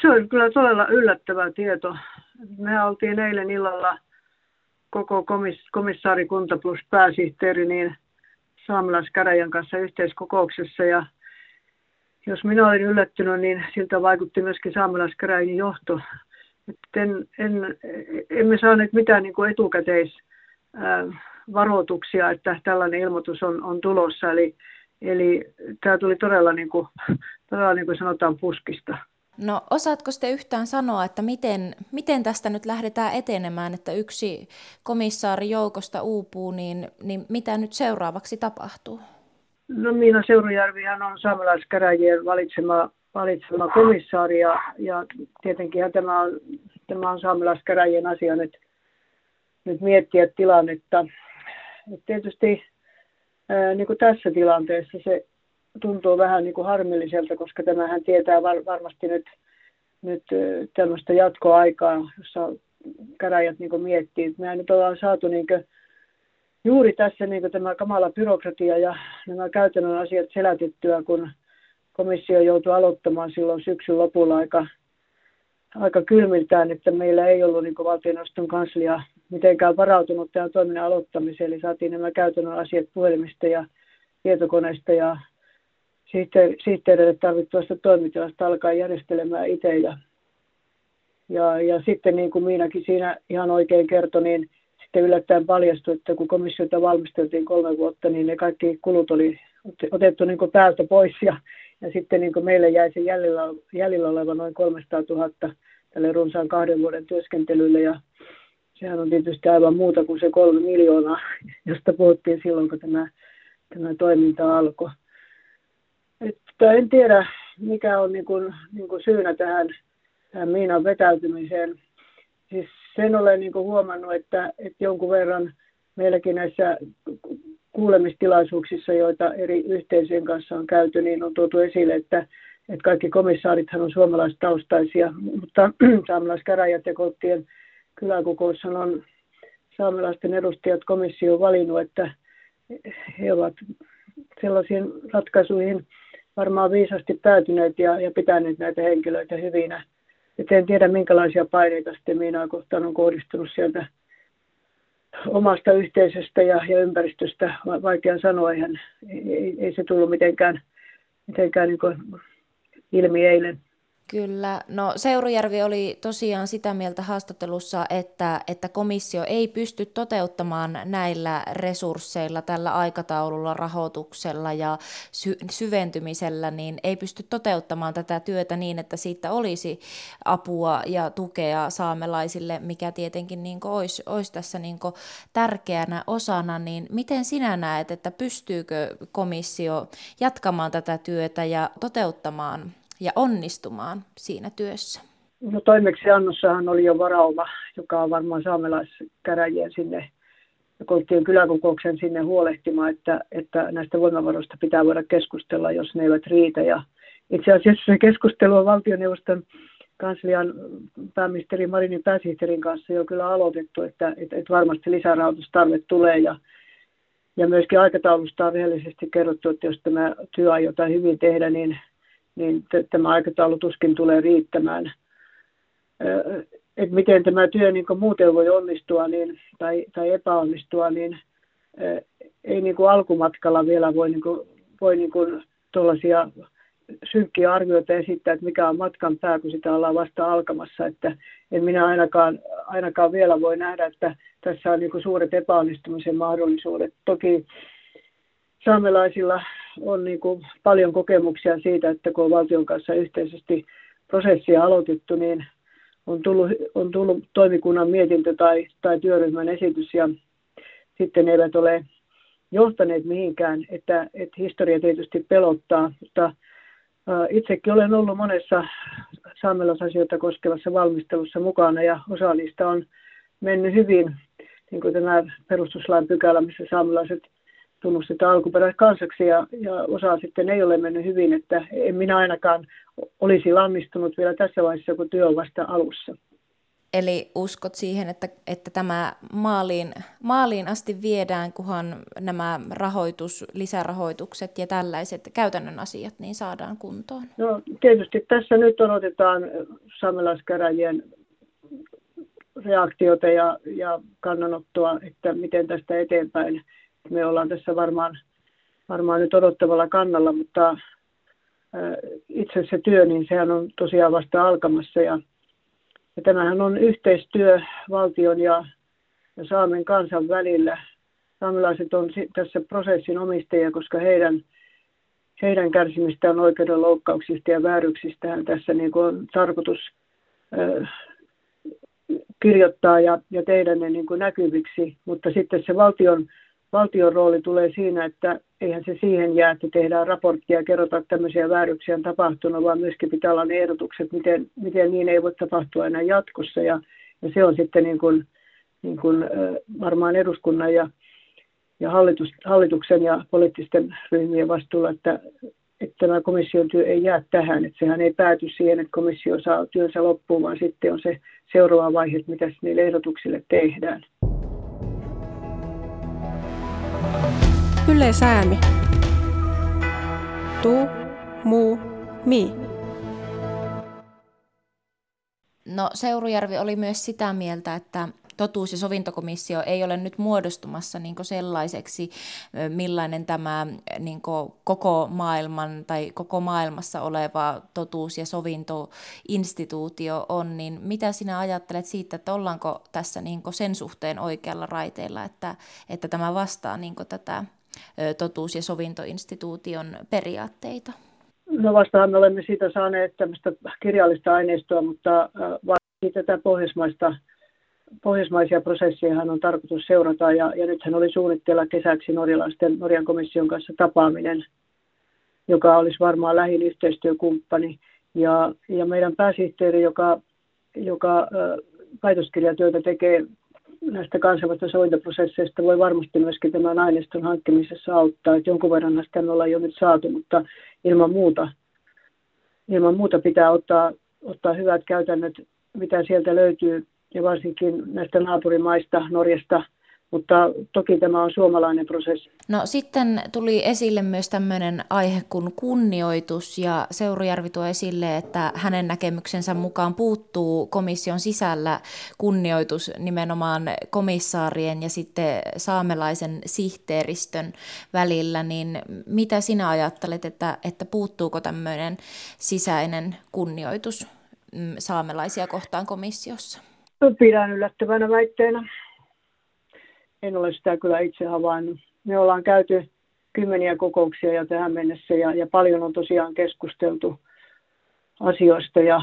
Se oli kyllä todella yllättävä tieto. Me oltiin eilen illalla koko komis- komissaarikunta plus pääsihteeri niin saamelaiskäräjän kanssa yhteiskokouksessa ja jos minä olin yllättynyt, niin siltä vaikutti myöskin saamelaiskäräjien johto. En, en, emme saaneet mitään niin kuin varoituksia, että tällainen ilmoitus on, on tulossa. Eli, eli tämä tuli todella, niin kuin, todella niin kuin sanotaan puskista. No osaatko te yhtään sanoa, että miten, miten tästä nyt lähdetään etenemään, että yksi komissaari joukosta uupuu, niin, niin mitä nyt seuraavaksi tapahtuu? No Miina Seurujärvihän on saamelaiskäräjien valitsema, valitsema komissaari ja, ja tietenkin tämä on, tämä on saamelaiskäräjien asia nyt, nyt miettiä tilannetta. Et tietysti niin kuin tässä tilanteessa se tuntuu vähän niin kuin harmilliselta, koska tämähän tietää var, varmasti nyt, nyt tämmöistä jatkoaikaa, jossa käräjät niin kuin miettii. Mehän nyt ollaan saatu niin kuin, juuri tässä niin kuin tämä kamala byrokratia ja nämä käytännön asiat selätettyä, kun komissio joutui aloittamaan silloin syksyn lopulla aika, aika kylmiltään, että meillä ei ollut niin valtioneuvoston kanslia mitenkään varautunut tähän toiminnan aloittamiseen. Eli saatiin nämä käytännön asiat puhelimista ja tietokoneista ja sihteerille tarvittavasta toimitilasta alkaa järjestelemään itse. Ja, ja, ja sitten niin kuin Miinakin siinä ihan oikein kertoi, niin sitten yllättäen paljastui, että kun komissiota valmisteltiin kolme vuotta, niin ne kaikki kulut oli otettu niin päältä pois ja, ja sitten niin kuin meille jäi se jäljellä, jäljellä oleva noin 300 000 tälle runsaan kahden vuoden työskentelylle ja sehän on tietysti aivan muuta kuin se kolme miljoonaa, josta puhuttiin silloin, kun tämä, tämä toiminta alkoi. Että en tiedä, mikä on niin kuin, niin kuin syynä tähän, tähän miinan vetäytymiseen. Siis sen olen niin kuin huomannut, että, että jonkun verran meilläkin näissä kuulemistilaisuuksissa, joita eri yhteisöjen kanssa on käyty, niin on tuotu esille, että, että kaikki komissaarithan on suomalaistaustaisia, mutta saamelaiskäräjät ja kottien kyläkokous on saamelaisten edustajat komissio valinnut, että he ovat sellaisiin ratkaisuihin varmaan viisasti päätyneet ja, ja pitäneet näitä henkilöitä hyvinä. Et en tiedä, minkälaisia paineita sitten Miinaa kohtaan on kohdistunut sieltä omasta yhteisöstä ja, ja ympäristöstä. Vaikea sanoa, eihän, ei, ei se tullut mitenkään, mitenkään niin ilmi eilen. Kyllä. No Seurujärvi oli tosiaan sitä mieltä haastattelussa, että, että komissio ei pysty toteuttamaan näillä resursseilla, tällä aikataululla, rahoituksella ja sy- syventymisellä, niin ei pysty toteuttamaan tätä työtä niin, että siitä olisi apua ja tukea saamelaisille, mikä tietenkin niin olisi, olisi tässä niin tärkeänä osana. Niin miten sinä näet, että pystyykö komissio jatkamaan tätä työtä ja toteuttamaan ja onnistumaan siinä työssä? No toimeksiannossahan oli jo varauma, joka on varmaan saamelaiskäräjien sinne Kolttien kyläkokouksen sinne huolehtimaan, että, että näistä voimavaroista pitää voida keskustella, jos ne eivät riitä. Ja itse asiassa se keskustelu on valtioneuvoston kanslian pääministeri Marinin pääsihteerin kanssa jo kyllä aloitettu, että, että, että varmasti lisärahoitustarve tulee ja, ja myöskin aikataulusta on rehellisesti kerrottu, että jos tämä työ aiotaan hyvin tehdä, niin niin tämä aikataulu tuskin tulee riittämään. Et miten tämä työ niin muuten voi onnistua niin, tai, tai epäonnistua, niin ei niin kuin alkumatkalla vielä voi, niin kuin, voi niin kuin tuollaisia synkkiä arvioita esittää, että mikä on matkan pää, kun sitä ollaan vasta alkamassa. Että en minä ainakaan, ainakaan vielä voi nähdä, että tässä on niin suuret epäonnistumisen mahdollisuudet. Toki saamelaisilla on niin kuin paljon kokemuksia siitä, että kun on valtion kanssa yhteisesti prosessia aloitettu, niin on tullut, on tullut toimikunnan mietintö tai, tai työryhmän esitys ja sitten ne eivät ole johtaneet mihinkään, että, että historia tietysti pelottaa, mutta itsekin olen ollut monessa saamelaisasioita koskevassa valmistelussa mukana ja osa niistä on mennyt hyvin, niin kuin tämä perustuslain pykälä, missä saamelaiset tunnustetaan alkuperäiskansaksi ja, ja osa sitten ei ole mennyt hyvin, että en minä ainakaan olisi lannistunut vielä tässä vaiheessa, kun työ on vasta alussa. Eli uskot siihen, että, että tämä maaliin, maaliin asti viedään, kunhan nämä rahoitus, lisärahoitukset ja tällaiset käytännön asiat niin saadaan kuntoon? No tietysti tässä nyt odotetaan saamelaiskäräjien reaktiota ja, ja kannanottoa, että miten tästä eteenpäin. Me ollaan tässä varmaan, varmaan nyt odottavalla kannalla, mutta itse se työ, niin sehän on tosiaan vasta alkamassa ja ja tämähän on yhteistyö valtion ja, ja Saamen kansan välillä. Saamelaiset on tässä prosessin omistajia, koska heidän, heidän kärsimistään oikeuden loukkauksista ja vääryksistä tässä niin kuin on tarkoitus kirjoittaa ja, ja tehdä ne niin kuin näkyviksi. Mutta sitten se valtion valtion rooli tulee siinä, että eihän se siihen jää, että tehdään raporttia ja kerrotaan, että tämmöisiä vääryksiä on tapahtunut, vaan myöskin pitää olla ne ehdotukset, miten, miten niin ei voi tapahtua enää jatkossa. Ja, ja se on sitten niin kuin, niin kuin, varmaan eduskunnan ja, ja hallitus, hallituksen ja poliittisten ryhmien vastuulla, että, että tämä komission työ ei jää tähän. Että sehän ei pääty siihen, että komissio saa työnsä loppuun, vaan sitten on se seuraava vaihe, että mitä niille ehdotuksille tehdään. Yle Säämi. Tu, mu, mi. No Seurujärvi oli myös sitä mieltä, että totuus- ja sovintokomissio ei ole nyt muodostumassa niin sellaiseksi, millainen tämä niin koko maailman tai koko maailmassa oleva totuus- ja sovintoinstituutio on, niin mitä sinä ajattelet siitä, että ollaanko tässä niin sen suhteen oikealla raiteella, että, että tämä vastaa niin tätä totuus- ja sovintoinstituution periaatteita? No vastahan me olemme siitä saaneet tämmöistä kirjallista aineistoa, mutta varsinkin tätä pohjoismaista, pohjoismaisia prosesseja on tarkoitus seurata ja, ja nythän oli suunnitteilla kesäksi norjalaisten Norjan komission kanssa tapaaminen, joka olisi varmaan lähin yhteistyökumppani. Ja, ja meidän pääsihteeri, joka, joka väitöskirjatyötä tekee näistä kansainvälisistä sovintoprosesseista voi varmasti myöskin tämän aineiston hankkimisessa auttaa. Että jonkun verran sitä me ollaan jo nyt saatu, mutta ilman muuta, ilman muuta pitää ottaa, ottaa hyvät käytännöt, mitä sieltä löytyy, ja varsinkin näistä naapurimaista, Norjasta, mutta toki tämä on suomalainen prosessi. No sitten tuli esille myös tämmöinen aihe kuin kunnioitus ja Seurujärvi tuo esille, että hänen näkemyksensä mukaan puuttuu komission sisällä kunnioitus nimenomaan komissaarien ja sitten saamelaisen sihteeristön välillä, niin mitä sinä ajattelet, että, että puuttuuko tämmöinen sisäinen kunnioitus mm, saamelaisia kohtaan komissiossa? Pidän yllättävänä väitteenä en ole sitä kyllä itse havainnut. Me ollaan käyty kymmeniä kokouksia jo tähän mennessä ja, ja paljon on tosiaan keskusteltu asioista ja,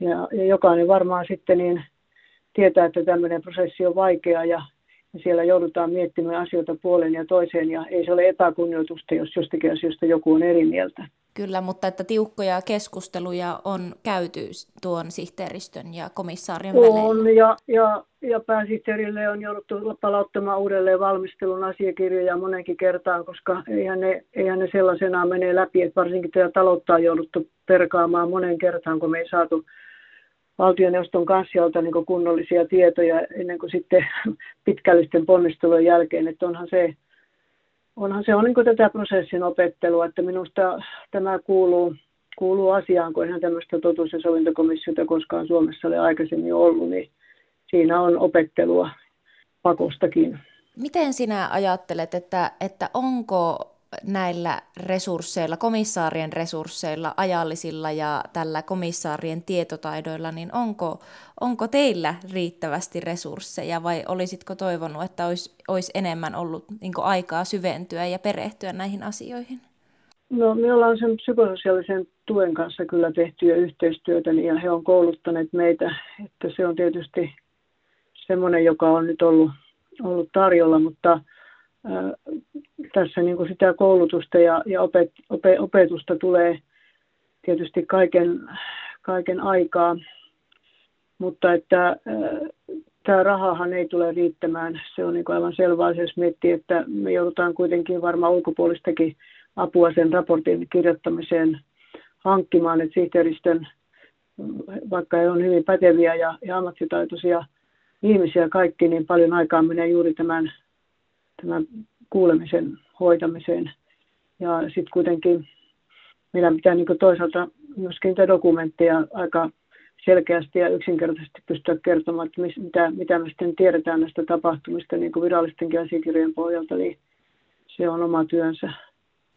ja, ja jokainen varmaan sitten niin tietää, että tämmöinen prosessi on vaikea ja, ja siellä joudutaan miettimään asioita puolen ja toiseen ja ei se ole epäkunnioitusta, jos jostakin asioista joku on eri mieltä. Kyllä, mutta että tiukkoja keskusteluja on käyty tuon sihteeristön ja komissaarien välillä. On, ja, ja, ja pääsihteerille on jouduttu palauttamaan uudelleen valmistelun asiakirjoja monenkin kertaan, koska eihän ne, eihän ne sellaisenaan mene läpi, että varsinkin tätä taloutta on jouduttu perkaamaan monen kertaan, kun me ei saatu valtioneuvoston kanslialta niin kunnollisia tietoja ennen kuin sitten pitkällisten ponnistelujen jälkeen, että onhan se onhan se on niin tätä prosessin opettelua, että minusta tämä kuuluu, kuuluu asiaan, kun ihan tämmöistä totuus- ja sovintokomissiota koskaan Suomessa ole aikaisemmin ollut, niin siinä on opettelua pakostakin. Miten sinä ajattelet, että, että onko näillä resursseilla, komissaarien resursseilla, ajallisilla ja tällä komissaarien tietotaidoilla, niin onko, onko teillä riittävästi resursseja vai olisitko toivonut, että olisi, olisi enemmän ollut niin aikaa syventyä ja perehtyä näihin asioihin? No me ollaan sen psykososiaalisen tuen kanssa kyllä tehty jo yhteistyötä niin ja he on kouluttaneet meitä, että se on tietysti semmoinen, joka on nyt ollut, ollut tarjolla, mutta tässä niin kuin sitä koulutusta ja, ja opet, opet, opetusta tulee tietysti kaiken, kaiken aikaa, mutta että tämä rahahan ei tule riittämään. Se on niin kuin aivan selvää, jos miettii, että me joudutaan kuitenkin varmaan ulkopuolistakin apua sen raportin kirjoittamiseen hankkimaan, että sihteeristön vaikka he on hyvin päteviä ja, ja ammattitaitoisia ihmisiä kaikki, niin paljon aikaa menee juuri tämän, tämän kuulemisen hoitamiseen. Ja sitten kuitenkin meidän pitää niin toisaalta myöskin niitä dokumentteja aika selkeästi ja yksinkertaisesti pystyä kertomaan, että mitä, mitä me sitten tiedetään näistä tapahtumista niin kuin virallistenkin asiakirjojen pohjalta, niin se on oma työnsä.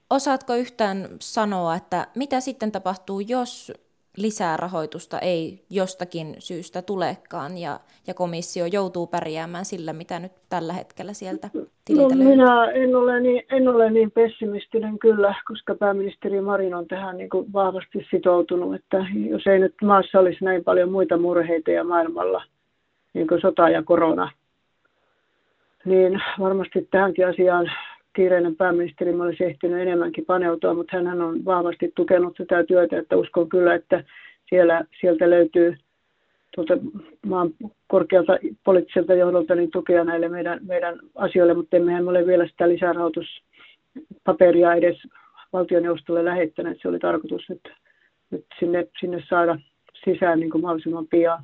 Osaatko yhtään sanoa, että mitä sitten tapahtuu, jos lisää rahoitusta ei jostakin syystä tulekaan ja, ja komissio joutuu pärjäämään sillä, mitä nyt tällä hetkellä sieltä tililtä no, Minä en ole, niin, en ole niin pessimistinen kyllä, koska pääministeri Marin on tähän niin kuin vahvasti sitoutunut, että jos ei nyt maassa olisi näin paljon muita murheita ja maailmalla, niin kuin sota ja korona, niin varmasti tähänkin asiaan kiireinen pääministeri olisi ehtinyt enemmänkin paneutua, mutta hän on vahvasti tukenut tätä työtä, että uskon kyllä, että siellä, sieltä löytyy tuolta maan korkealta poliittiselta johdolta niin tukea näille meidän, meidän asioille, mutta emmehän ole vielä sitä lisärahoituspaperia edes valtioneuvostolle lähettäneet. Se oli tarkoitus nyt, nyt sinne, sinne saada sisään niin kuin mahdollisimman pian.